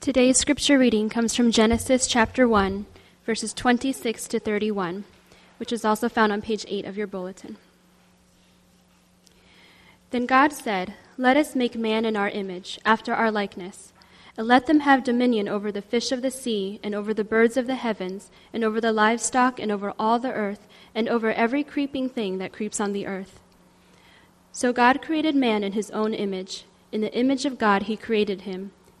Today's scripture reading comes from Genesis chapter 1, verses 26 to 31, which is also found on page 8 of your bulletin. Then God said, Let us make man in our image, after our likeness, and let them have dominion over the fish of the sea, and over the birds of the heavens, and over the livestock, and over all the earth, and over every creeping thing that creeps on the earth. So God created man in his own image. In the image of God he created him.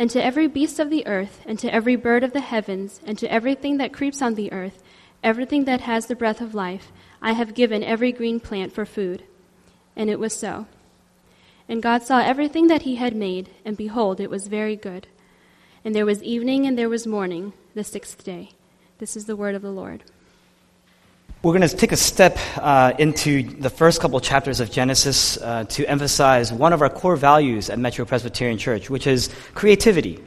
And to every beast of the earth, and to every bird of the heavens, and to everything that creeps on the earth, everything that has the breath of life, I have given every green plant for food. And it was so. And God saw everything that he had made, and behold, it was very good. And there was evening and there was morning, the sixth day. This is the word of the Lord. We're going to take a step uh, into the first couple chapters of Genesis uh, to emphasize one of our core values at Metro Presbyterian Church, which is creativity,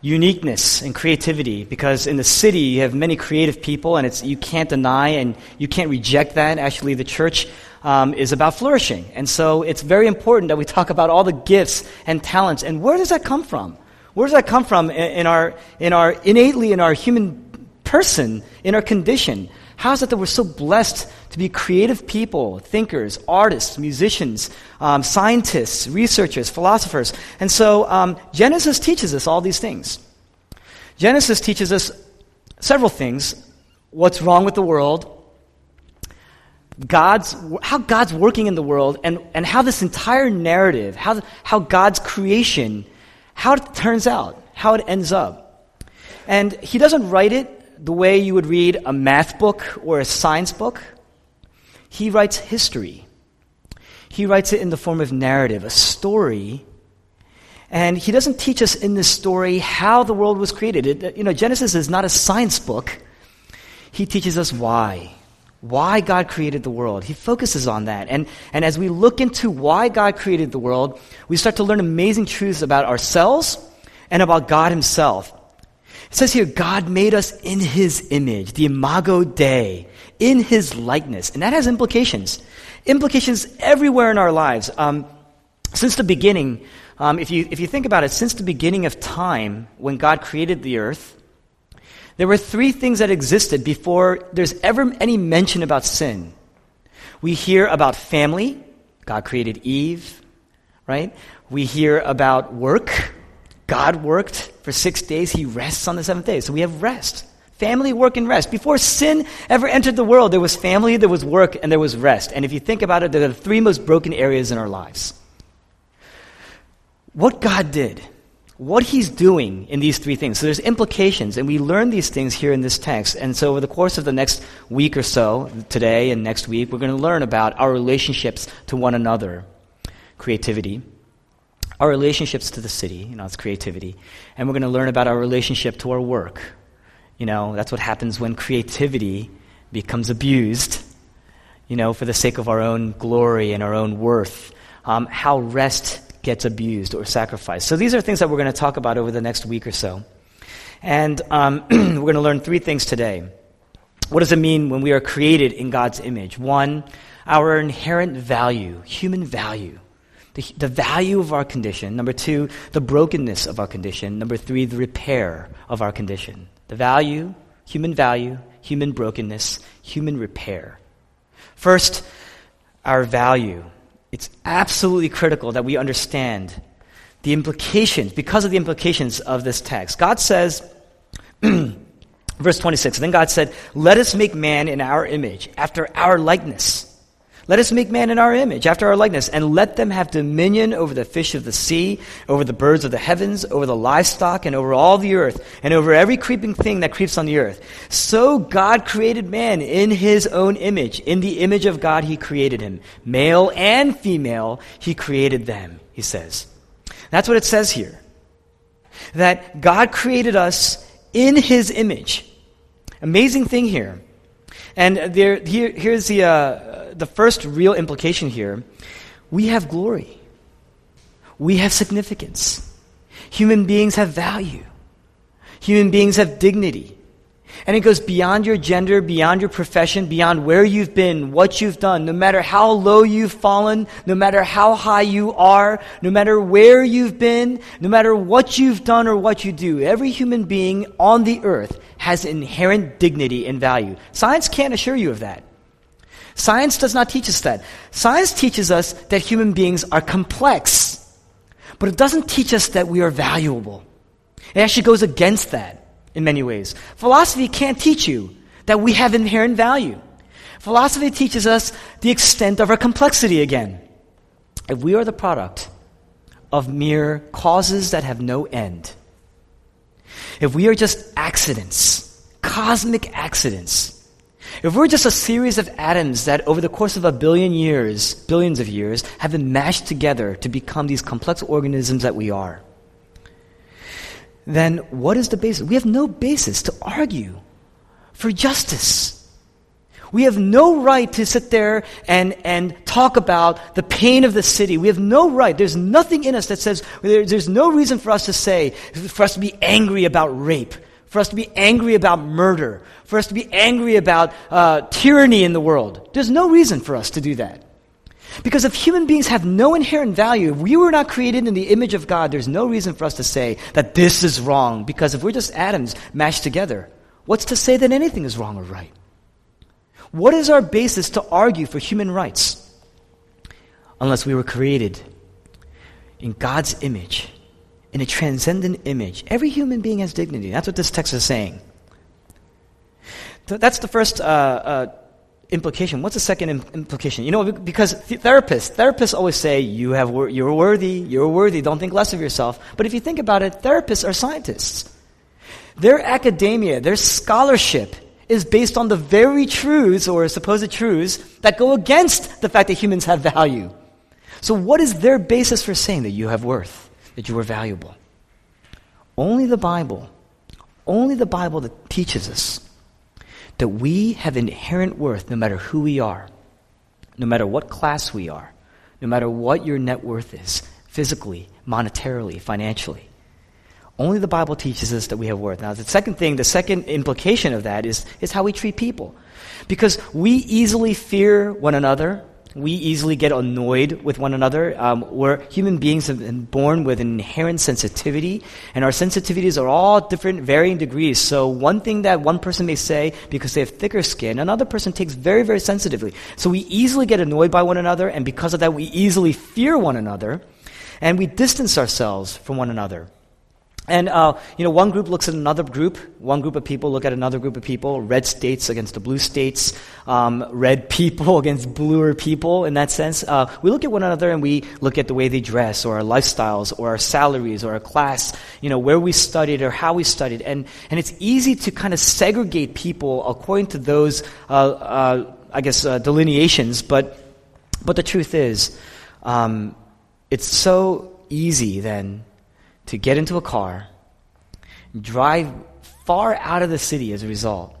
uniqueness, and creativity. Because in the city, you have many creative people, and it's, you can't deny and you can't reject that. Actually, the church um, is about flourishing. And so it's very important that we talk about all the gifts and talents. And where does that come from? Where does that come from in, in our, in our innately in our human person, in our condition? How is it that we're so blessed to be creative people, thinkers, artists, musicians, um, scientists, researchers, philosophers? And so um, Genesis teaches us all these things. Genesis teaches us several things what's wrong with the world, God's, how God's working in the world, and, and how this entire narrative, how, how God's creation, how it turns out, how it ends up. And he doesn't write it the way you would read a math book or a science book. He writes history. He writes it in the form of narrative, a story. And he doesn't teach us in this story how the world was created. It, you know, Genesis is not a science book. He teaches us why. Why God created the world. He focuses on that. And, and as we look into why God created the world, we start to learn amazing truths about ourselves and about God Himself. It says here, God made us in his image, the imago Dei, in his likeness. And that has implications. Implications everywhere in our lives. Um, since the beginning, um, if, you, if you think about it, since the beginning of time, when God created the earth, there were three things that existed before there's ever any mention about sin. We hear about family. God created Eve, right? We hear about work. God worked for six days, he rests on the seventh day. So we have rest. Family, work, and rest. Before sin ever entered the world, there was family, there was work, and there was rest. And if you think about it, they're the three most broken areas in our lives. What God did, what He's doing in these three things. So there's implications, and we learn these things here in this text. And so over the course of the next week or so, today and next week, we're going to learn about our relationships to one another, creativity, our relationships to the city, you know, it's creativity. And we're going to learn about our relationship to our work. You know, that's what happens when creativity becomes abused, you know, for the sake of our own glory and our own worth. Um, how rest gets abused or sacrificed. So these are things that we're going to talk about over the next week or so. And um, we're going to learn three things today. What does it mean when we are created in God's image? One, our inherent value, human value the, the value of our condition. Number two, the brokenness of our condition. Number three, the repair of our condition. The value, human value, human brokenness, human repair. First, our value. It's absolutely critical that we understand the implications, because of the implications of this text. God says, verse 26, then God said, Let us make man in our image, after our likeness let us make man in our image, after our likeness, and let them have dominion over the fish of the sea, over the birds of the heavens, over the livestock, and over all the earth, and over every creeping thing that creeps on the earth. So God created man in his own image. In the image of God, he created him. Male and female, he created them, he says. That's what it says here. That God created us in his image. Amazing thing here. And there, here, here's the, uh, the first real implication here. We have glory. We have significance. Human beings have value. Human beings have dignity. And it goes beyond your gender, beyond your profession, beyond where you've been, what you've done. No matter how low you've fallen, no matter how high you are, no matter where you've been, no matter what you've done or what you do, every human being on the earth has inherent dignity and value. Science can't assure you of that. Science does not teach us that. Science teaches us that human beings are complex, but it doesn't teach us that we are valuable. It actually goes against that in many ways. Philosophy can't teach you that we have inherent value. Philosophy teaches us the extent of our complexity again. If we are the product of mere causes that have no end, if we are just accidents, cosmic accidents, if we're just a series of atoms that over the course of a billion years, billions of years, have been mashed together to become these complex organisms that we are, then what is the basis? We have no basis to argue for justice. We have no right to sit there and, and talk about the pain of the city. We have no right. There's nothing in us that says, there, there's no reason for us to say, for us to be angry about rape, for us to be angry about murder, for us to be angry about uh, tyranny in the world. There's no reason for us to do that. Because if human beings have no inherent value, if we were not created in the image of God, there's no reason for us to say that this is wrong. Because if we're just atoms mashed together, what's to say that anything is wrong or right? What is our basis to argue for human rights? Unless we were created in God's image, in a transcendent image. Every human being has dignity. That's what this text is saying. That's the first uh, uh, implication. What's the second implication? You know, because therapists, therapists always say, you have, wor- you're worthy, you're worthy, don't think less of yourself. But if you think about it, therapists are scientists. Their academia, their scholarship is based on the very truths or supposed truths that go against the fact that humans have value. So what is their basis for saying that you have worth, that you are valuable? Only the Bible, only the Bible that teaches us that we have inherent worth no matter who we are, no matter what class we are, no matter what your net worth is, physically, monetarily, financially. Only the Bible teaches us that we have worth. Now, the second thing, the second implication of that is, is how we treat people. Because we easily fear one another, we easily get annoyed with one another. Um, we're human beings have been born with an inherent sensitivity, and our sensitivities are all different, varying degrees. So one thing that one person may say because they have thicker skin, another person takes very, very sensitively. So we easily get annoyed by one another, and because of that, we easily fear one another, and we distance ourselves from one another. And, uh, you know, one group looks at another group. One group of people look at another group of people. Red states against the blue states. Um, red people against bluer people in that sense. Uh, we look at one another and we look at the way they dress or our lifestyles or our salaries or our class, you know, where we studied or how we studied. And, and it's easy to kind of segregate people according to those, uh, uh I guess, uh, delineations. But, but the truth is, um, it's so easy then to get into a car, drive far out of the city as a result.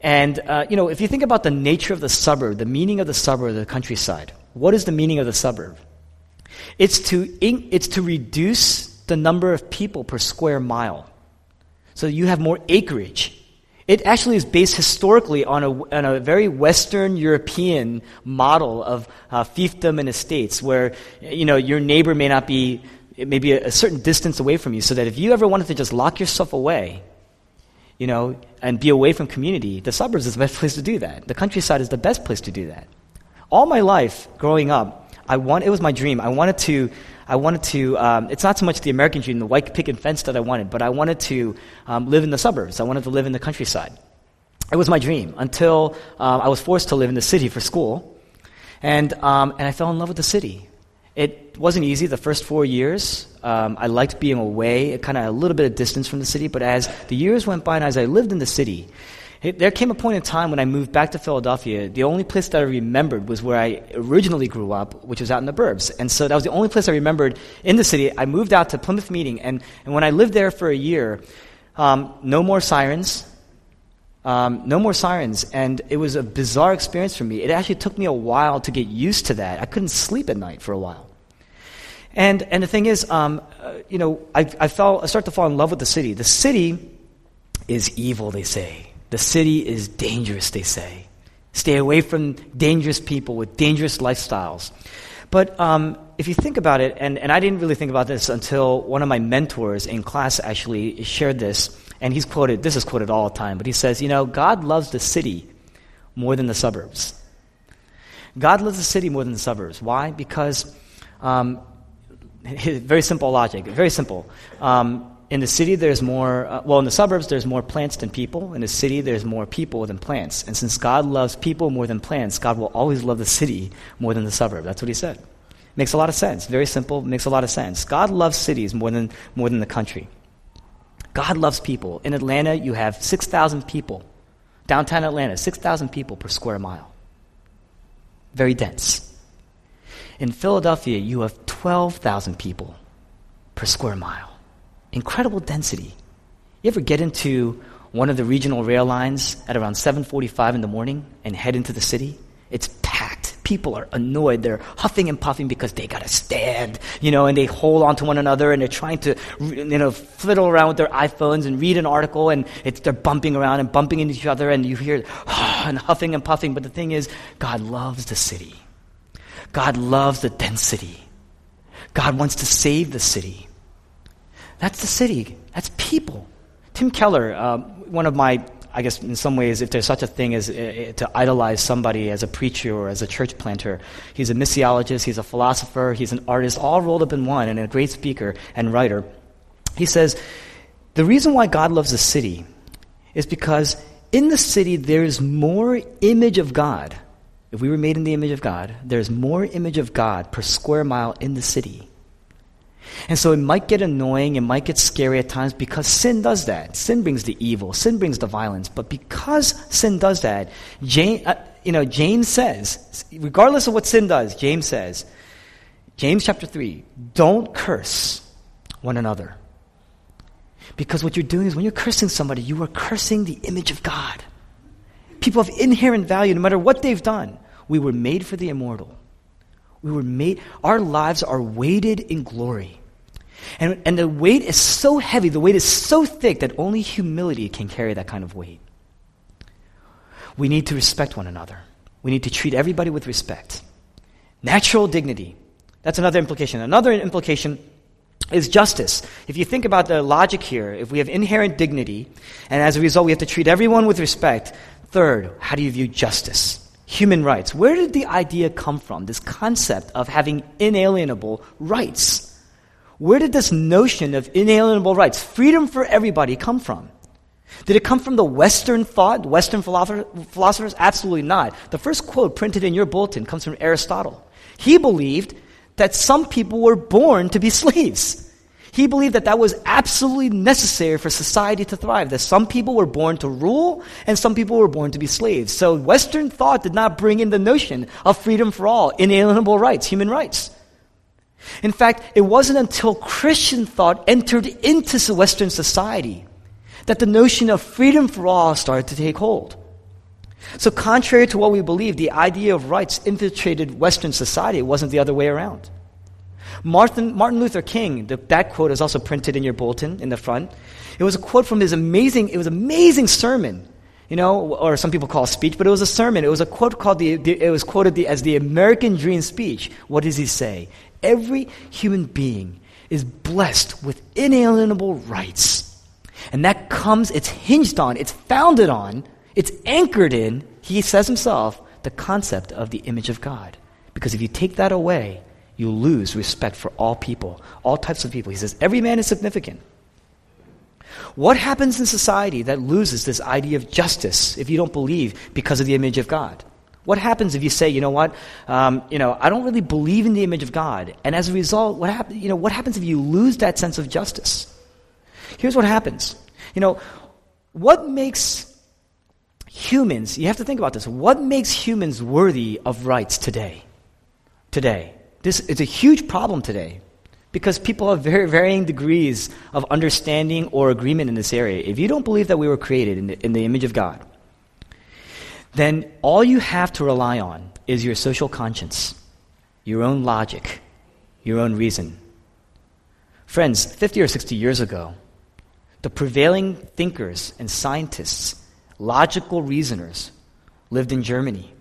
And, uh, you know, if you think about the nature of the suburb, the meaning of the suburb, the countryside, what is the meaning of the suburb? It's to, it's to reduce the number of people per square mile. So you have more acreage. It actually is based historically on a, on a very Western European model of uh, fiefdom and estates, where you know your neighbor may not be it may be a, certain distance away from you, so that if you ever wanted to just lock yourself away, you know, and be away from community, the suburbs is the best place to do that. The countryside is the best place to do that. All my life, growing up, I want, it was my dream. I wanted to, I wanted to, um, it's not so much the American dream, the white picket fence that I wanted, but I wanted to um, live in the suburbs. I wanted to live in the countryside. It was my dream until um, I was forced to live in the city for school. And, um, and I fell in love with the city. It wasn't easy the first four years. Um, I liked being away, kind of a little bit of distance from the city, but as the years went by and as I lived in the city, it, there came a point in time when I moved back to Philadelphia. The only place that I remembered was where I originally grew up, which was out in the burbs. And so that was the only place I remembered in the city. I moved out to Plymouth Meeting, and, and when I lived there for a year, um, no more sirens, Um, no more sirens. And it was a bizarre experience for me. It actually took me a while to get used to that. I couldn't sleep at night for a while. And, and the thing is, um, uh, you know, I, I, fell, I started to fall in love with the city. The city is evil, they say. The city is dangerous, they say. Stay away from dangerous people with dangerous lifestyles. But um, if you think about it, and, and I didn't really think about this until one of my mentors in class actually shared this, and he's quoted, this is quoted all the time, but he says, you know, God loves the city more than the suburbs. God loves the city more than the suburbs. Why? Because, um, very simple logic, very simple. Um, in the city, there's more, uh, well, in the suburbs, there's more plants than people. In the city, there's more people than plants. And since God loves people more than plants, God will always love the city more than the suburb. That's what he said. Makes a lot of sense. Very simple, makes a lot of sense. God loves cities more than, more than the country. God loves people. In Atlanta, you have 6,000 people. Downtown Atlanta, 6,000 people per square mile. Very dense. In Philadelphia, you have 12,000 people per square mile incredible density. You ever get into one of the regional rail lines at around 7:45 in the morning and head into the city? It's packed. People are annoyed. They're huffing and puffing because they got to stand, you know, and they hold on to one another and they're trying to, you know, fiddle around with their iPhones and read an article and they're bumping around and bumping into each other and you hear and huffing and puffing. But the thing is, God loves the city. God loves the density. God wants to save the city. That's the city. That's people. Tim Keller, uh, one of my, I guess in some ways, if there's such a thing as uh, to idolize somebody as a preacher or as a church planter, he's a missiologist, he's a philosopher, he's an artist, all rolled up in one, and a great speaker and writer. He says, the reason why God loves the city is because in the city there's more image of God. If we were made in the image of God, there's more image of God per square mile in the city and so it might get annoying, it might get scary at times because sin does that. Sin brings the evil, sin brings the violence. But because sin does that, James, uh, you know, James says, regardless of what sin does, James says, James chapter 3, don't curse one another. Because what you're doing is when you're cursing somebody, you are cursing the image of God. People have inherent value no matter what they've done. We were made for the immortal. We were made, our lives are weighted in glory. And, and the weight is so heavy, the weight is so thick that only humility can carry that kind of weight. We need to respect one another. We need to treat everybody with respect. Natural dignity. That's another implication. Another implication is justice. If you think about the logic here, if we have inherent dignity, and as a result we have to treat everyone with respect, third, how do you view justice? Human rights. Where did the idea come from? This concept of having inalienable rights. Where did this notion of inalienable rights, freedom for everybody, come from? Did it come from the Western thought, Western philosophers? Absolutely not. The first quote printed in your bulletin comes from Aristotle. He believed that some people were born to be slaves. He believed that that was absolutely necessary for society to thrive, that some people were born to rule and some people were born to be slaves. So Western thought did not bring in the notion of freedom for all, inalienable rights, human rights. In fact, it wasn't until Christian thought entered into Western society that the notion of freedom for all started to take hold. So, contrary to what we believe, the idea of rights infiltrated Western society. It wasn't the other way around. Martin, Martin Luther King, the, that quote is also printed in your bulletin in the front. It was a quote from his amazing, it was amazing sermon, you know, or some people call it speech, but it was a sermon. It was a quote called the, the it was quoted the, as the American Dream speech. What does he say? Every human being is blessed with inalienable rights. And that comes, it's hinged on, it's founded on, it's anchored in, he says himself, the concept of the image of God. Because if you take that away, you lose respect for all people, all types of people. He says, every man is significant. What happens in society that loses this idea of justice if you don't believe because of the image of God? What happens if you say, you know what, um, you know, I don't really believe in the image of God, and as a result, what happens? You know, what happens if you lose that sense of justice? Here's what happens. You know, what makes humans? You have to think about this. What makes humans worthy of rights today? Today, this is a huge problem today because people have very varying degrees of understanding or agreement in this area. If you don't believe that we were created in the, in the image of God, then all you have to rely on is your social conscience, your own logic, your own reason. Friends, 50 or 60 years ago, the prevailing thinkers and scientists, logical reasoners, lived in Germany.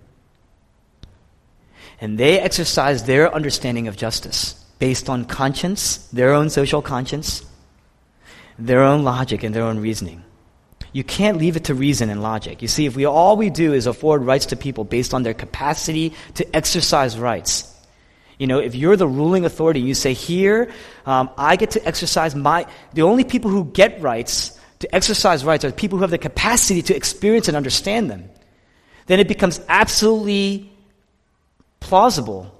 And they exercise their understanding of justice based on conscience, their own social conscience, their own logic, and their own reasoning. You can't leave it to reason and logic. You see, if we all we do is afford rights to people based on their capacity to exercise rights, you know, if you're the ruling authority, you say, here, um, I get to exercise my, the only people who get rights, to exercise rights, are people who have the capacity to experience and understand them. Then it becomes absolutely plausible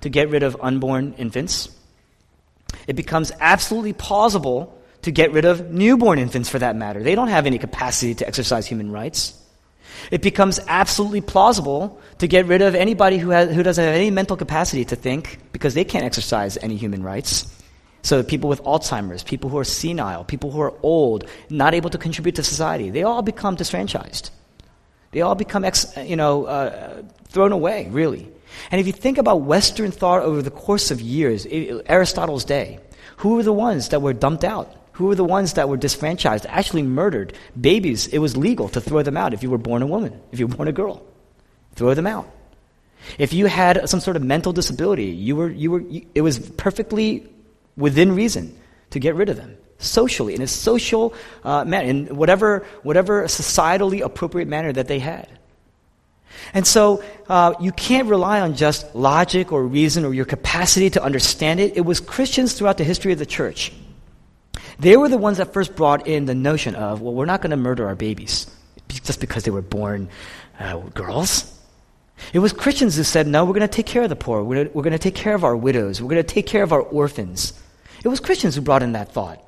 to get rid of unborn infants. It becomes absolutely plausible to get rid of newborn infants for that matter. They don't have any capacity to exercise human rights. It becomes absolutely plausible to get rid of anybody who, has, who doesn't have any mental capacity to think because they can't exercise any human rights. So, people with Alzheimer's, people who are senile, people who are old, not able to contribute to society, they all become disfranchised. They all become, ex, you know, uh, thrown away, really. And if you think about Western thought over the course of years, Aristotle's day, who were the ones that were dumped out? Who were the ones that were disfranchised, actually murdered? Babies, it was legal to throw them out if you were born a woman, if you were born a girl. Throw them out. If you had some sort of mental disability, you were, you were, you, it was perfectly within reason to get rid of them socially in a social uh, manner, in whatever, whatever societally appropriate manner that they had. And so uh, you can't rely on just logic or reason or your capacity to understand it. It was Christians throughout the history of the church they were the ones that first brought in the notion of, well, we're not going to murder our babies just because they were born uh, girls. It was Christians who said, no, we're going to take care of the poor. We're going to take care of our widows. We're going to take care of our orphans. It was Christians who brought in that thought.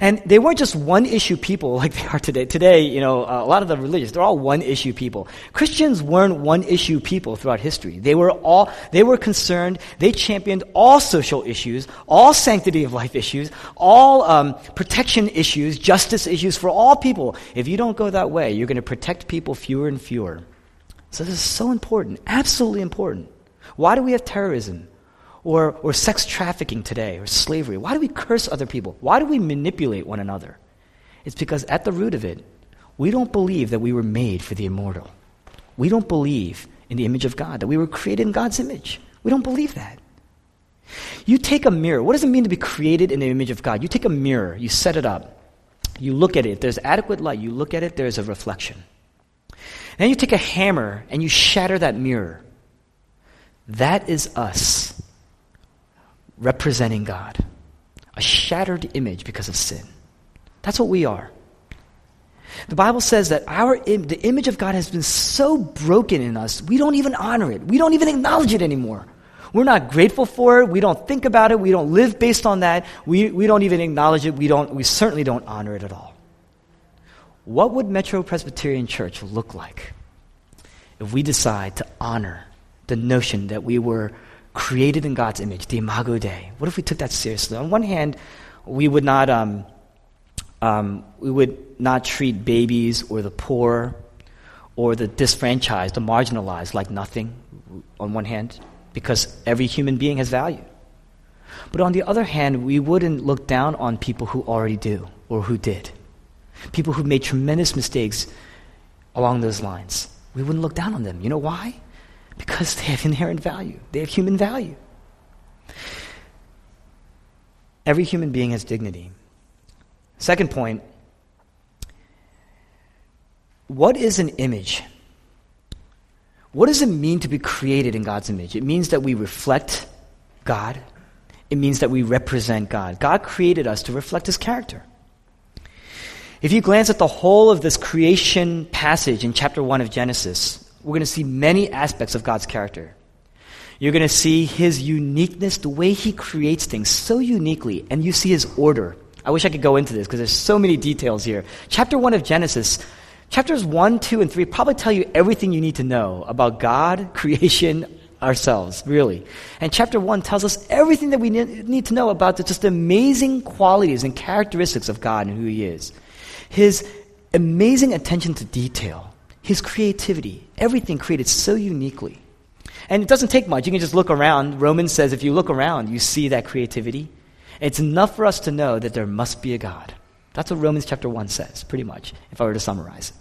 And they weren't just one issue people like they are today. Today, you know, uh, a lot of the religious, they're all one issue people. Christians weren't one issue people throughout history. They were all, they were concerned, they championed all social issues, all sanctity of life issues, all um, protection issues, justice issues for all people. If you don't go that way, you're going to protect people fewer and fewer. So this is so important, absolutely important. Why do we have terrorism? Or, or sex trafficking today or slavery? Why do we curse other people? Why do we manipulate one another? It's because at the root of it, we don't believe that we were made for the immortal. We don't believe in the image of God, that we were created in God's image. We don't believe that. You take a mirror. What does it mean to be created in the image of God? You take a mirror, you set it up, you look at it, If there's adequate light, you look at it, there's a reflection. Then you take a hammer and you shatter that mirror. That is us representing God, a shattered image because of sin. That's what we are. The Bible says that our Im- the image of God has been so broken in us, we don't even honor it. We don't even acknowledge it anymore. We're not grateful for it. We don't think about it. We don't live based on that. We, we don't even acknowledge it. We, don't, we certainly don't honor it at all. What would Metro Presbyterian Church look like if we decide to honor the notion that we were created in God's image, the Imago Dei. What if we took that seriously? On one hand, we would not, um, um, we would not treat babies or the poor or the disfranchised, the marginalized like nothing, on one hand, because every human being has value. But on the other hand, we wouldn't look down on people who already do or who did. People who've made tremendous mistakes along those lines. We wouldn't look down on them. You know why? Because they have inherent value, they have human value. Every human being has dignity. Second point what is an image? What does it mean to be created in God's image? It means that we reflect God. It means that we represent God. God created us to reflect His character. If you glance at the whole of this creation passage in chapter 1 of Genesis, we're going to see many aspects of God's character. You're going to see his uniqueness, the way he creates things so uniquely, and you see his order. I wish I could go into this because there's so many details here. Chapter 1 of Genesis, chapters 1, 2, and 3 probably tell you everything you need to know about God, creation, ourselves, really. And chapter 1 tells us everything that we need to know about the just amazing qualities and characteristics of God and who he is. His amazing attention to detail his creativity, everything created so uniquely. And it doesn't take much. You can just look around. Romans says if you look around, you see that creativity. It's enough for us to know that there must be a God. That's what Romans chapter 1 says, pretty much, if I were to summarize it.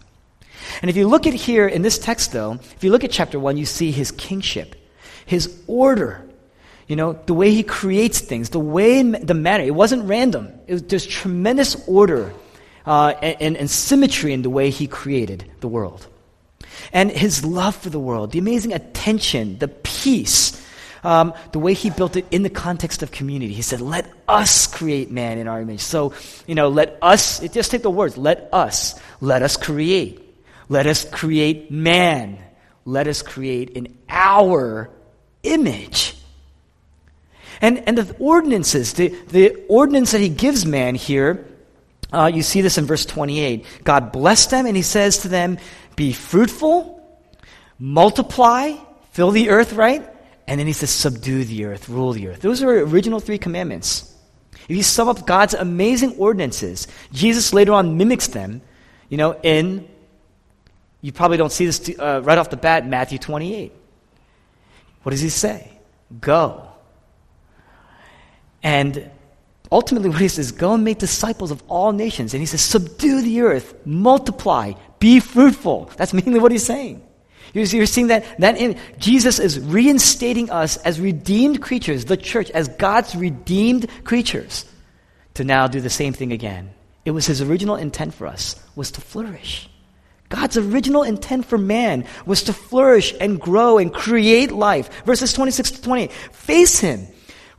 And if you look at here in this text, though, if you look at chapter 1, you see his kingship, his order, you know, the way he creates things, the way, the manner. It wasn't random. It was, there's tremendous order uh, and, and symmetry in the way he created the world. And his love for the world, the amazing attention, the peace, um, the way he built it in the context of community. He said, Let us create man in our image. So, you know, let us, just take the words, let us, let us create. Let us create man. Let us create in our image. And, and the ordinances, the, the ordinance that he gives man here, uh, you see this in verse 28. God blessed them, and he says to them, Be fruitful, multiply, fill the earth, right? And then he says, Subdue the earth, rule the earth. Those are original three commandments. If you sum up God's amazing ordinances, Jesus later on mimics them, you know, in, you probably don't see this uh, right off the bat, Matthew 28. What does he say? Go. And ultimately, what he says, go and make disciples of all nations. And he says, subdue the earth, multiply, be fruitful. That's mainly what he's saying. You're, you're seeing that, that in, Jesus is reinstating us as redeemed creatures, the church, as God's redeemed creatures, to now do the same thing again. It was his original intent for us, was to flourish. God's original intent for man was to flourish and grow and create life. Verses 26 to 20. Face him.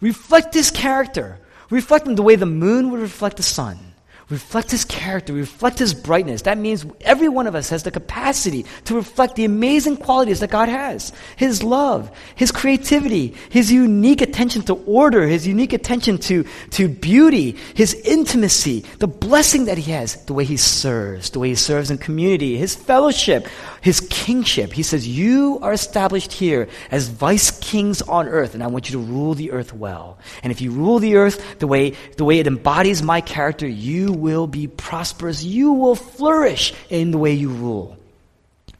Reflect his character. Reflect him the way the moon would reflect the sun reflect his character, reflect his brightness. That means every one of us has the capacity to reflect the amazing qualities that God has his love, his creativity, his unique attention to order, his unique attention to, to beauty, his intimacy, the blessing that he has, the way he serves, the way he serves in community, his fellowship, his kingship. He says, You are established here as vice kings on earth, and I want you to rule the earth well. And if you rule the earth the way, the way it embodies my character, you will be prosperous. You will flourish in the way you rule.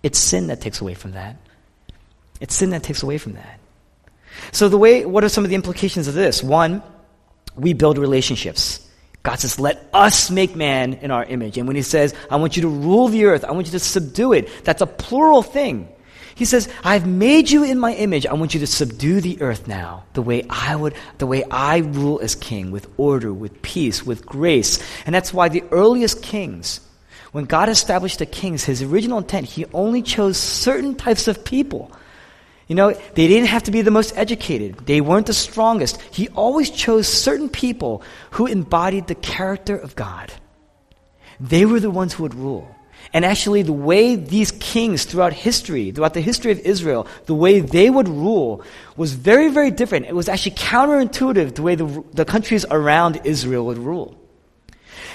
It's sin that takes away from that. It's sin that takes away from that. So the way, what are some of the implications of this? One, we build relationships. God says, let us make man in our image. And when he says, I want you to rule the earth, I want you to subdue it, that's a plural thing. He says, I've made you in my image. I want you to subdue the earth now, the way I would, the way I rule as king, with order, with peace, with grace. And that's why the earliest kings, when God established the kings, his original intent, he only chose certain types of people. You know, they didn't have to be the most educated. They weren't the strongest. He always chose certain people who embodied the character of God. They were the ones who would rule. And actually, the way these kings throughout history, throughout the history of Israel, the way they would rule was very, very different. It was actually counterintuitive the way the, the countries around Israel would rule.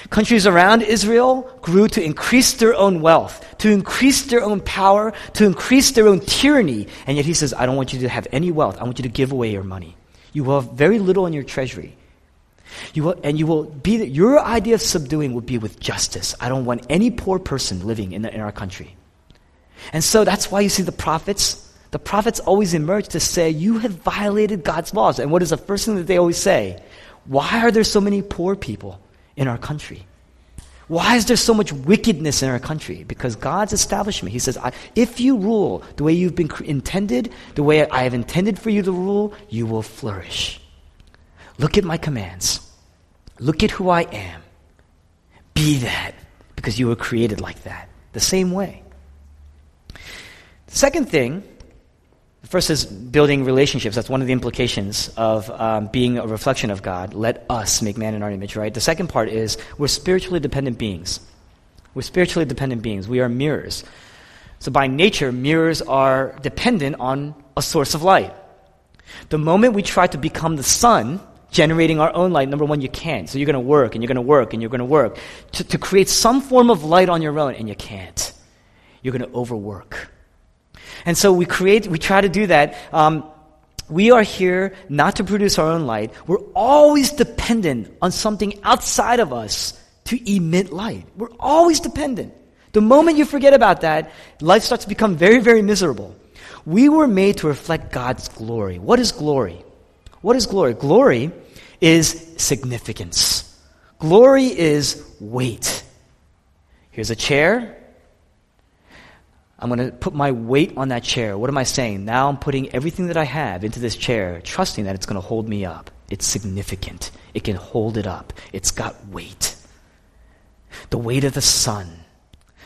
Countries around Israel grew to increase their own wealth, to increase their own power, to increase their own tyranny. And yet he says, I don't want you to have any wealth. I want you to give away your money. You will have very little in your treasury. You will, and you will be, your idea of subduing will be with justice. I don't want any poor person living in, the, in our country. And so that's why you see the prophets. The prophets always emerge to say, You have violated God's laws. And what is the first thing that they always say? Why are there so many poor people in our country? Why is there so much wickedness in our country? Because God's establishment, He says, if you rule the way you've been intended, the way I have intended for you to rule, you will flourish. Look at my commands. Look at who I am. Be that, because you were created like that, the same way. Second thing, first is building relationships. That's one of the implications of um, being a reflection of God. Let us make man in our image, right? The second part is we're spiritually dependent beings. We're spiritually dependent beings. We are mirrors. So by nature, mirrors are dependent on a source of light. The moment we try to become the sun, generating our own light, number one, you can't. So you're going to work and you're going to work and you're going to work to, to create some form of light on your own, and you can't. You're going to overwork. And so we create, we try to do that. Um, we are here not to produce our own light. We're always dependent on something outside of us to emit light. We're always dependent. The moment you forget about that, life starts to become very, very miserable. We were made to reflect God's glory. What is glory? What is glory? Glory is significance. Glory is weight. Here's a chair. I'm going to put my weight on that chair. What am I saying? Now I'm putting everything that I have into this chair, trusting that it's going to hold me up. It's significant. It can hold it up. It's got weight. The weight of the sun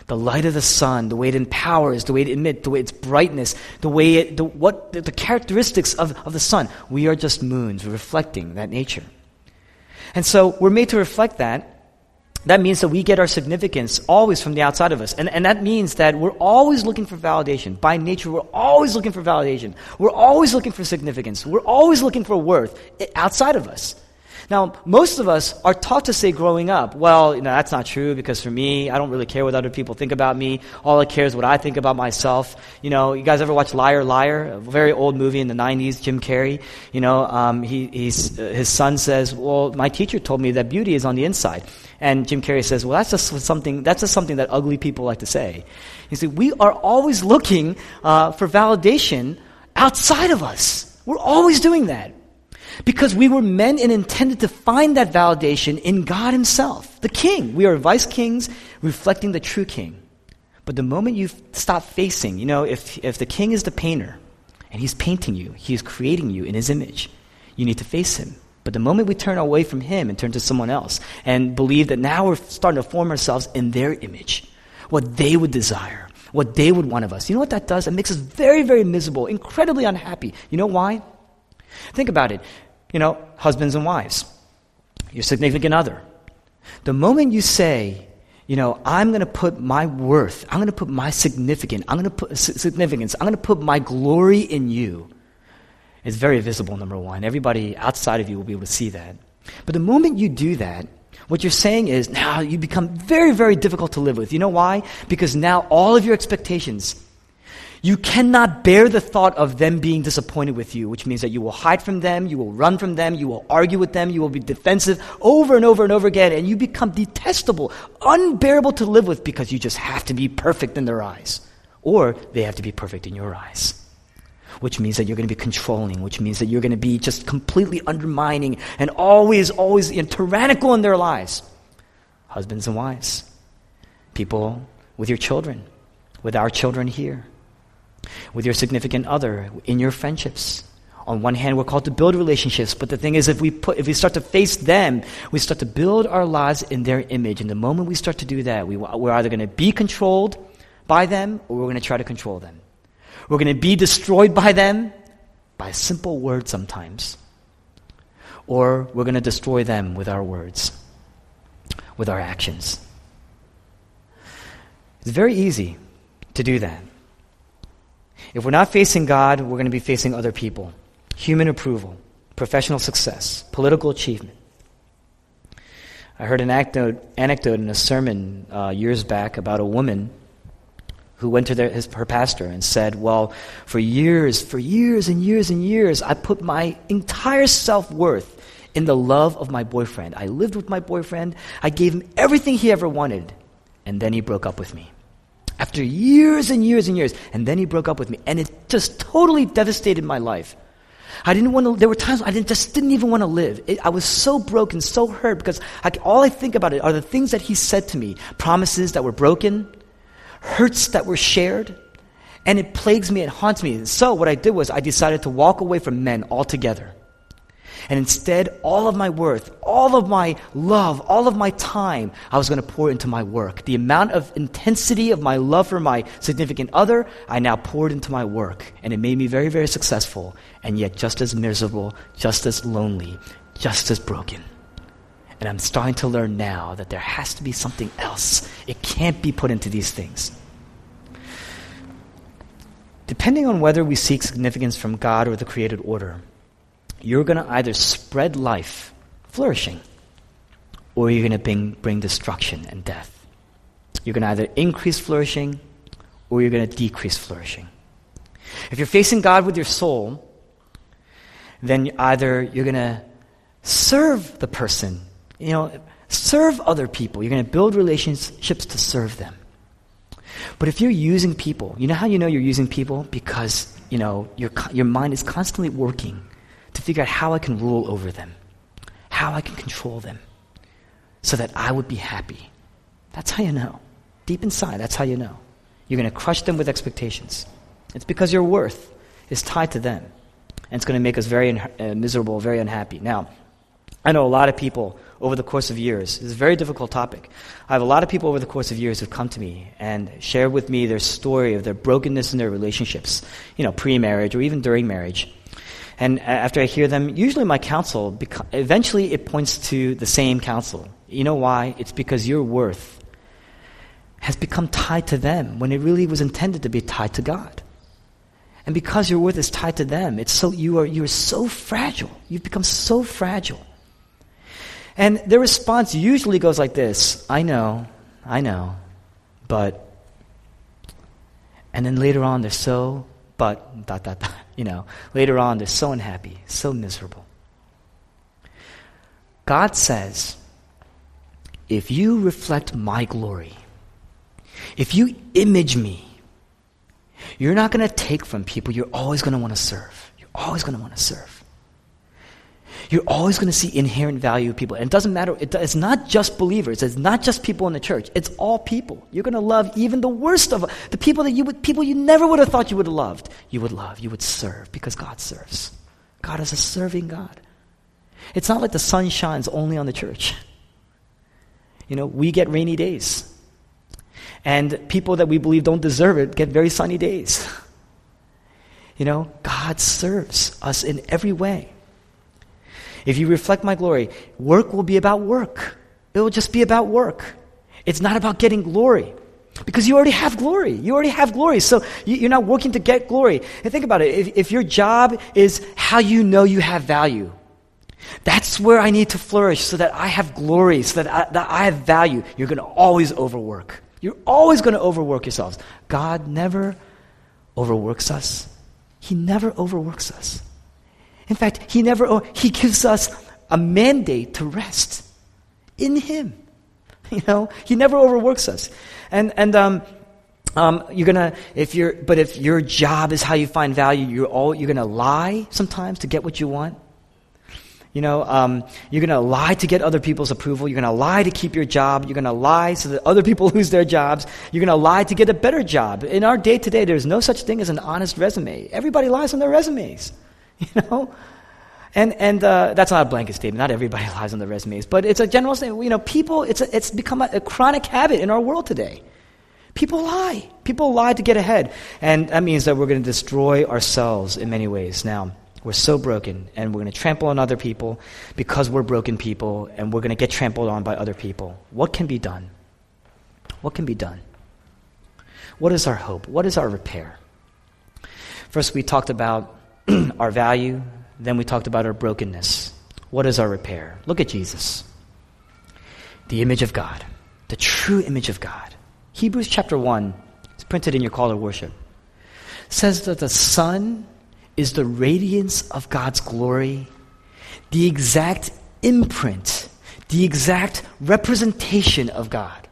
the light of the sun, the way it empowers, the way it emits, the way its brightness, the way it, the, what, the, the characteristics of, of the sun. We are just moons reflecting that nature. And so we're made to reflect that. That means that we get our significance always from the outside of us. And, and that means that we're always looking for validation. By nature, we're always looking for validation. We're always looking for significance. We're always looking for worth outside of us. Now, most of us are taught to say growing up, well, you know, that's not true because for me, I don't really care what other people think about me. All I care is what I think about myself. You know, you guys ever watch Liar Liar? A very old movie in the 90s, Jim Carrey. You know, um, he, he's, uh, his son says, well, my teacher told me that beauty is on the inside. And Jim Carrey says, well, that's just something, that's just something that ugly people like to say. You see, we are always looking uh, for validation outside of us. We're always doing that. Because we were meant and intended to find that validation in God Himself, the King. We are vice kings reflecting the true King. But the moment you stop facing, you know, if, if the King is the painter and He's painting you, He is creating you in His image, you need to face Him. But the moment we turn away from Him and turn to someone else and believe that now we're starting to form ourselves in their image, what they would desire, what they would want of us, you know what that does? It makes us very, very miserable, incredibly unhappy. You know why? Think about it you know, husbands and wives, your significant other. The moment you say, you know, I'm going to put my worth, I'm going to put my significance, I'm going to put significance, I'm going to put my glory in you. It's very visible, number one. Everybody outside of you will be able to see that. But the moment you do that, what you're saying is now you become very, very difficult to live with. You know why? Because now all of your expectations you cannot bear the thought of them being disappointed with you, which means that you will hide from them, you will run from them, you will argue with them, you will be defensive over and over and over again, and you become detestable, unbearable to live with because you just have to be perfect in their eyes. Or they have to be perfect in your eyes. Which means that you're going to be controlling, which means that you're going to be just completely undermining and always, always you know, tyrannical in their lives. Husbands and wives, people with your children, with our children here with your significant other, in your friendships. On one hand, we're called to build relationships, but the thing is, if we, put, if we start to face them, we start to build our lives in their image. And the moment we start to do that, we, we're either going to be controlled by them or we're going to try to control them. We're going to be destroyed by them by a simple word sometimes. Or we're going to destroy them with our words, with our actions. It's very easy to do that. If we're not facing God, we're going to be facing other people human approval, professional success, political achievement. I heard an anecdote, anecdote in a sermon uh, years back about a woman who went to their, his, her pastor and said, Well, for years, for years and years and years, I put my entire self worth in the love of my boyfriend. I lived with my boyfriend, I gave him everything he ever wanted, and then he broke up with me after years and years and years. And then he broke up with me. And it just totally devastated my life. I didn't want to, there were times I didn't, just didn't even want to live. It, I was so broken, so hurt because I, all I think about it are the things that he said to me promises that were broken, hurts that were shared, and it plagues me, it haunts me. So what I did was I decided to walk away from men altogether. And instead, all of my worth, all of my love, all of my time, I was going to pour into my work. The amount of intensity of my love for my significant other, I now poured into my work. And it made me very, very successful, and yet just as miserable, just as lonely, just as broken. And I'm starting to learn now that there has to be something else. It can't be put into these things. Depending on whether we seek significance from God or the created order, you're going to either spread life, flourishing, or you're going to bring, bring destruction and death. You're going to either increase flourishing or you're going to decrease flourishing. If you're facing God with your soul, then either you're going to serve the person, you know, serve other people. You're going to build relationships to serve them. But if you're using people, you know how you know you're using people? Because, you know, your, your mind is constantly working to figure out how I can rule over them, how I can control them, so that I would be happy. That's how you know. Deep inside, that's how you know. You're going to crush them with expectations. It's because your worth is tied to them. And it's going to make us very uh, miserable, very unhappy. Now, I know a lot of people over the course of years. It's a very difficult topic. I have a lot of people over the course of years who've come to me and shared with me their story of their brokenness in their relationships, you know, pre-marriage or even during marriage. And uh, after I hear them, usually my counsel, eventually it points to the same counsel. You know why? It's because your worth has become tied to them when it really was intended to be tied to God. And because your worth is tied to them, it's so you are you are so fragile. You've become so fragile. And their response usually goes like this I know, I know, but. And then later on, they're so, but, dot, dot, dot. You know, later on, they're so unhappy, so miserable. God says, if you reflect my glory, if you image me, you're not going to take from people. You're always going to want to serve. You're always going to want to serve. You're always going to see inherent value in people. And it doesn't matter, it, it's not just believers, it's not just people in the church, it's all people. You're going to love even the worst of the people that you would, people you never would have thought you would have loved. You would love, you would serve because God serves. God is a serving God. It's not like the sun shines only on the church. You know, we get rainy days. And people that we believe don't deserve it get very sunny days. You know, God serves us in every way. If you reflect my glory, work will be about work. It will just be about work. It's not about getting glory. Because you already have glory. You already have glory. So you're not working to get glory. And think about it. If, if your job is how you know you have value, that's where I need to flourish so that I have glory, so that I, that I have value. You're going to always overwork. You're always going to overwork yourselves. God never overworks us. He never overworks us. In fact, he never, oh, he gives us a mandate to rest in him. You know, he never overworks us. And, and, um, um, you're gonna, if you're, but if your job is how you find value, you're all, you're gonna lie sometimes to get what you want. You know, um, you're going to lie to get other people's approval. You're going to lie to keep your job. You're going to lie so that other people lose their jobs. You're going to lie to get a better job. In our day to day, there's no such thing as an honest resume. Everybody lies on their resumes. You know? And, and uh, that's not a blanket statement. Not everybody lies on their resumes. But it's a general statement. You know, people, it's, a, it's become a, a chronic habit in our world today. People lie. People lie to get ahead. And that means that we're going to destroy ourselves in many ways. Now, we're so broken, and we're going to trample on other people because we're broken people, and we're going to get trampled on by other people. What can be done? What can be done? What is our hope? What is our repair? First, we talked about our value, then we talked about our brokenness. What is our repair? Look at Jesus, the image of God, the true image of God. Hebrews chapter 1, it's printed in your call to worship, says that the Son is the radiance of God's glory, the exact imprint, the exact representation of God.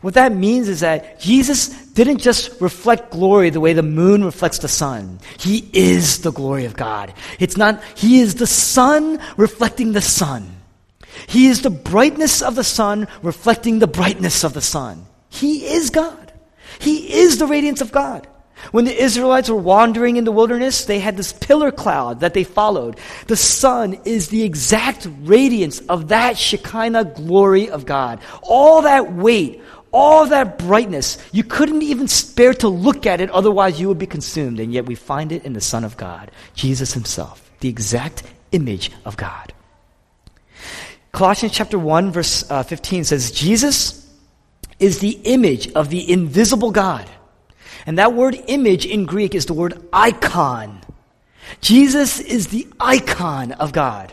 What that means is that Jesus didn't just reflect glory the way the moon reflects the sun. He is the glory of God. It's not, He is the sun reflecting the sun. He is the brightness of the sun reflecting the brightness of the sun. He is God. He is the radiance of God. When the Israelites were wandering in the wilderness, they had this pillar cloud that they followed. The Son is the exact radiance of that Shekinah glory of God. All that weight, all that brightness, you couldn't even spare to look at it, otherwise you would be consumed. And yet we find it in the Son of God, Jesus Himself, the exact image of God. Colossians chapter 1, verse uh, 15 says, Jesus is the image of the invisible God and that word image in Greek is the word icon. Jesus is the icon of God.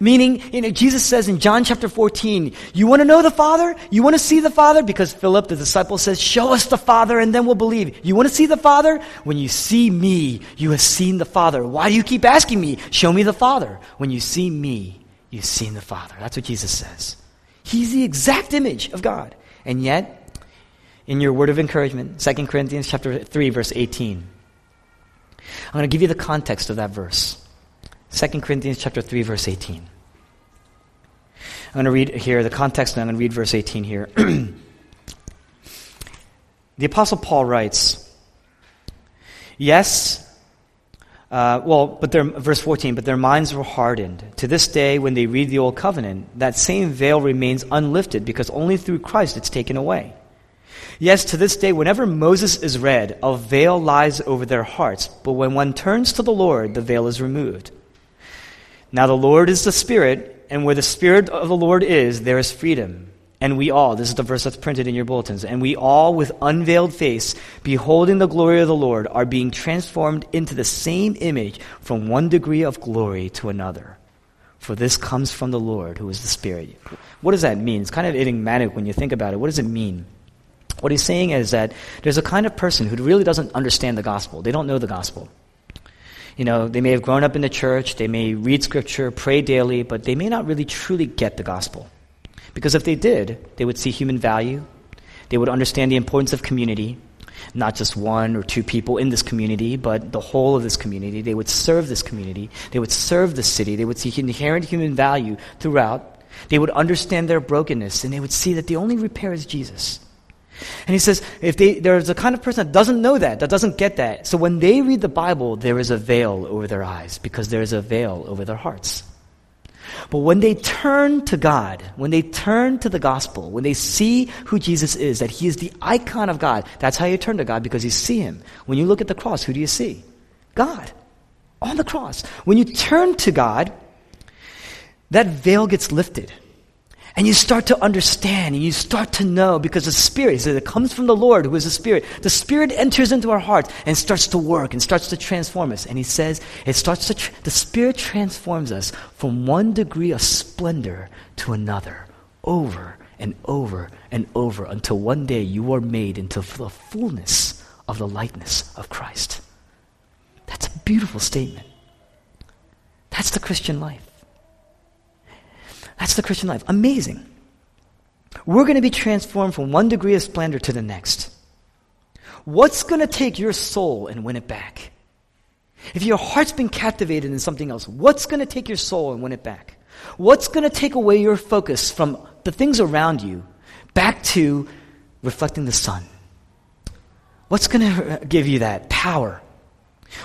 Meaning, you know, Jesus says in John chapter 14, you want to know the Father? You want to see the Father? Because Philip, the disciple, says, show us the Father and then we'll believe. You want to see the Father? When you see me, you have seen the Father. Why do you keep asking me? Show me the Father. When you see me, you've seen the Father. That's what Jesus says. He's the exact image of God. And yet, in your word of encouragement, 2 Corinthians chapter 3 verse 18. I'm going to give you the context of that verse. 2 Corinthians chapter 3 verse 18. I'm going to read here the context and I'm going to read verse 18 here. the apostle Paul writes, "Yes, uh, well, but their, verse 14, but their minds were hardened. To this day, when they read the Old Covenant, that same veil remains unlifted because only through Christ it's taken away. Yes, to this day, whenever Moses is read, a veil lies over their hearts, but when one turns to the Lord, the veil is removed. Now the Lord is the Spirit, and where the Spirit of the Lord is, there is freedom. And we all, this is the verse that's printed in your bulletins, and we all with unveiled face, beholding the glory of the Lord, are being transformed into the same image from one degree of glory to another. For this comes from the Lord, who is the Spirit. What does that mean? It's kind of enigmatic when you think about it. What does it mean? What he's saying is that there's a kind of person who really doesn't understand the gospel. They don't know the gospel. You know, they may have grown up in the church, they may read scripture, pray daily, but they may not really truly get the gospel. Because if they did, they would see human value, they would understand the importance of community, not just one or two people in this community, but the whole of this community. They would serve this community, they would serve the city, they would see inherent human value throughout. They would understand their brokenness, and they would see that the only repair is Jesus. And he says, if they, there's a kind of person that doesn't know that, that doesn't get that. So when they read the Bible, there is a veil over their eyes because there is a veil over their hearts. But when they turn to God, when they turn to the gospel, when they see who Jesus is, that he is the icon of God, that's how you turn to God because you see him. When you look at the cross, who do you see? God. On the cross. When you turn to God, that veil gets lifted. And you start to understand and you start to know because the Spirit, says it comes from the Lord who is the Spirit. The Spirit enters into our hearts and starts to work and starts to transform us. And He says it starts to, tr- the Spirit transforms us from one degree of splendor to another over and over and over until one day you are made into the fullness of the likeness of Christ. That's a beautiful statement. That's the Christian life. That's the Christian life. Amazing. We're going to be transformed from one degree of splendor to the next. What's going to take your soul and win it back? If your heart's been captivated in something else, what's going to take your soul and win it back? What's going to take away your focus from the things around you back to reflecting the sun? What's going to uh, give you that power?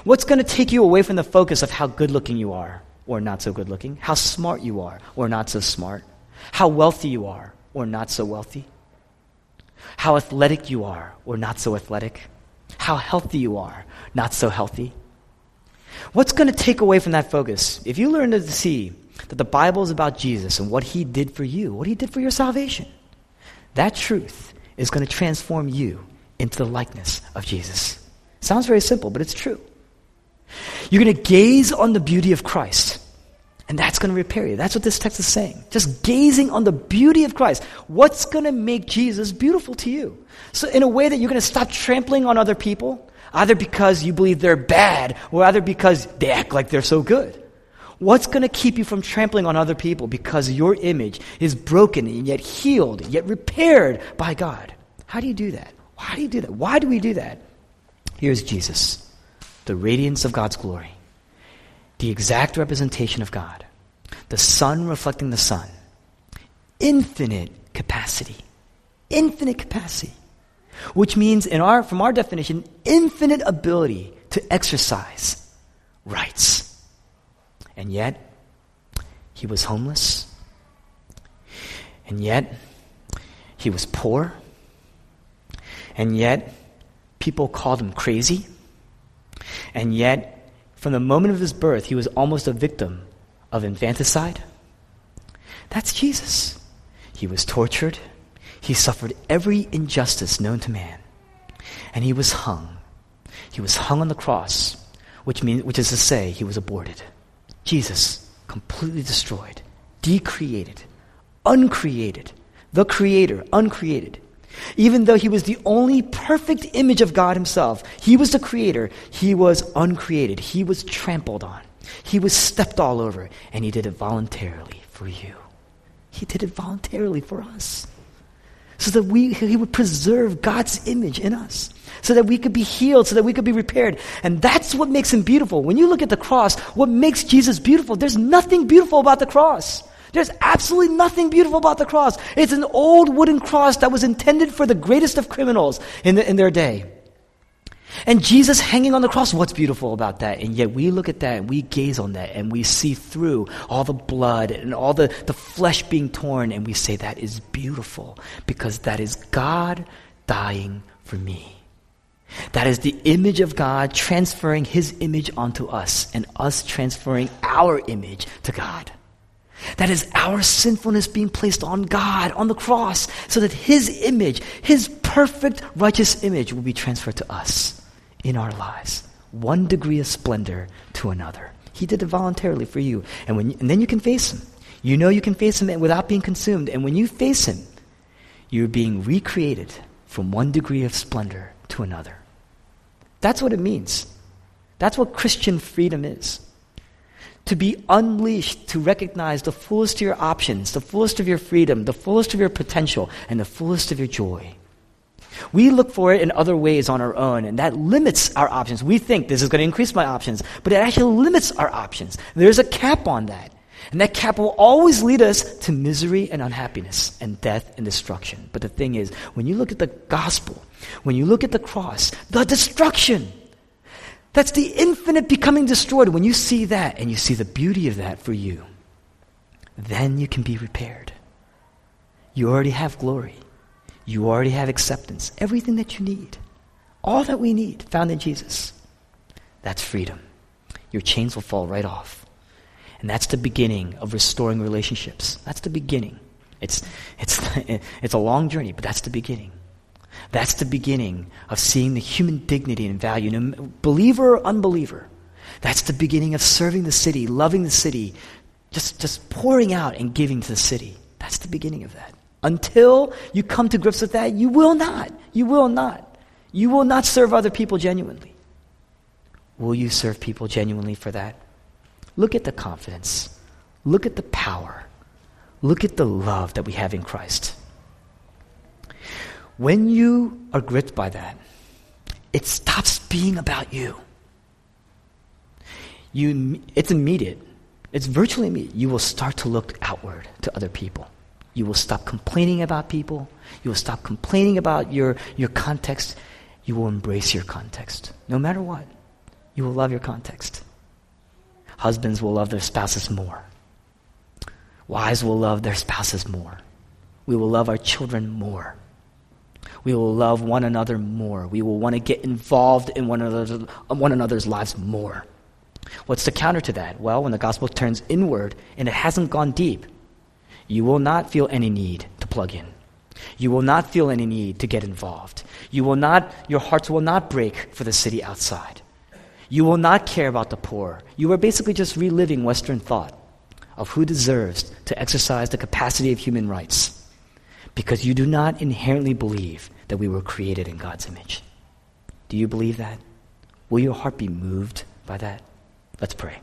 What's going to take you away from the focus of how good looking you are? Or not so good looking, how smart you are or not so smart, how wealthy you are or not so wealthy, how athletic you are or not so athletic, how healthy you are, not so healthy. What's going to take away from that focus? If you learn to see that the Bible is about Jesus and what he did for you, what he did for your salvation, that truth is going to transform you into the likeness of Jesus. Sounds very simple, but it's true. You're going to gaze on the beauty of Christ. And that's going to repair you. That's what this text is saying. Just gazing on the beauty of Christ. What's going to make Jesus beautiful to you? So, in a way that you're going to stop trampling on other people, either because you believe they're bad or either because they act like they're so good. What's going to keep you from trampling on other people because your image is broken and yet healed, yet repaired by God? How do you do that? Why do you do that? Why do we do that? Here's Jesus the radiance of God's glory, the exact representation of God, the sun reflecting the sun, infinite capacity, infinite capacity, which means in our, from our definition, infinite ability to exercise rights. And yet, he was homeless. And yet, he was poor. And yet, people called him crazy. And yet, from the moment of his birth, he was almost a victim of infanticide. That's Jesus. He was tortured. He suffered every injustice known to man. And he was hung. He was hung on the cross, which, mean, which is to say, he was aborted. Jesus, completely destroyed, decreated, uncreated, the Creator, uncreated. Even though he was the only perfect image of God himself, he was the creator, he was uncreated. He was trampled on. He was stepped all over, and he did it voluntarily for you. He did it voluntarily for us. so that we, He would preserve God's image in us, so that we could be healed, so that we could be repaired. And that's what makes Him beautiful. When you look at the cross, what makes Jesus beautiful, there's nothing beautiful about the cross. There's absolutely nothing beautiful about the cross. It's an old wooden cross that was intended for the greatest of criminals in, the, in their day. And Jesus hanging on the cross, what's beautiful about that? And yet we look at that and we gaze on that and we see through all the blood and all the, the flesh being torn and we say that is beautiful because that is God dying for me. That is the image of God transferring his image onto us and us transferring our image to God. That is our sinfulness being placed on God on the cross so that his image, his perfect righteous image will be transferred to us in our lives. One degree of splendor to another. He did it voluntarily for you. And, when and then you can face him. You know you can face him without being consumed. And when you face him, you're being recreated from one degree of splendor to another. That's what it means. That's what Christian freedom is. To be unleashed, to recognize the fullest of your options, the fullest of your freedom, the fullest of your potential, and the fullest of your joy. We look for it in other ways on our own, and that limits our options. We think this is going to increase my options, but it actually limits our options. There's a cap on that. And that cap will always lead us to misery and unhappiness and death and destruction. But the thing is, when you look at the gospel, when you look at the cross, the destruction, that's the infinite becoming destroyed. When you see that and you see the beauty of that for you, then you can be repaired. You already have glory. You already have acceptance, everything that you need. All that we need found in Jesus. That's freedom. Your chains will fall right off. And that's the beginning of restoring relationships. That's the beginning. It's, it's, it's a long journey, but that's the beginning. That's the beginning of seeing the human dignity and value, No, believer or unbeliever. That's the beginning of serving the city, loving the city, just, just pouring out and giving to the city. That's the beginning of that. Until you come to grips with that, you will not. You will not. You will not serve other people genuinely. Will you serve people genuinely for that? Look at the confidence. Look at the power. Look at the love that we have in Christ. When you are gripped by that, it stops being about you. you it's immediate. It's virtually immediate. You will start to look outward to other people. You will stop complaining about people. You will stop complaining about your, your context. You will embrace your context, no matter what. You will love your context. Husbands will love their spouses more. Wives will love their spouses more. We will love our children more. We will love one another more. We will want to get involved in one another's, one another's lives more. What's the counter to that? Well, when the gospel turns inward and it hasn't gone deep, you will not feel any need to plug in. You will not feel any need to get involved. You will not, your hearts will not break for the city outside. You will not care about the poor. You are basically just reliving Western thought of who deserves to exercise the capacity of human rights because you do not inherently believe that we were created in God's image. Do you believe that? Will your heart be moved by that? Let's pray.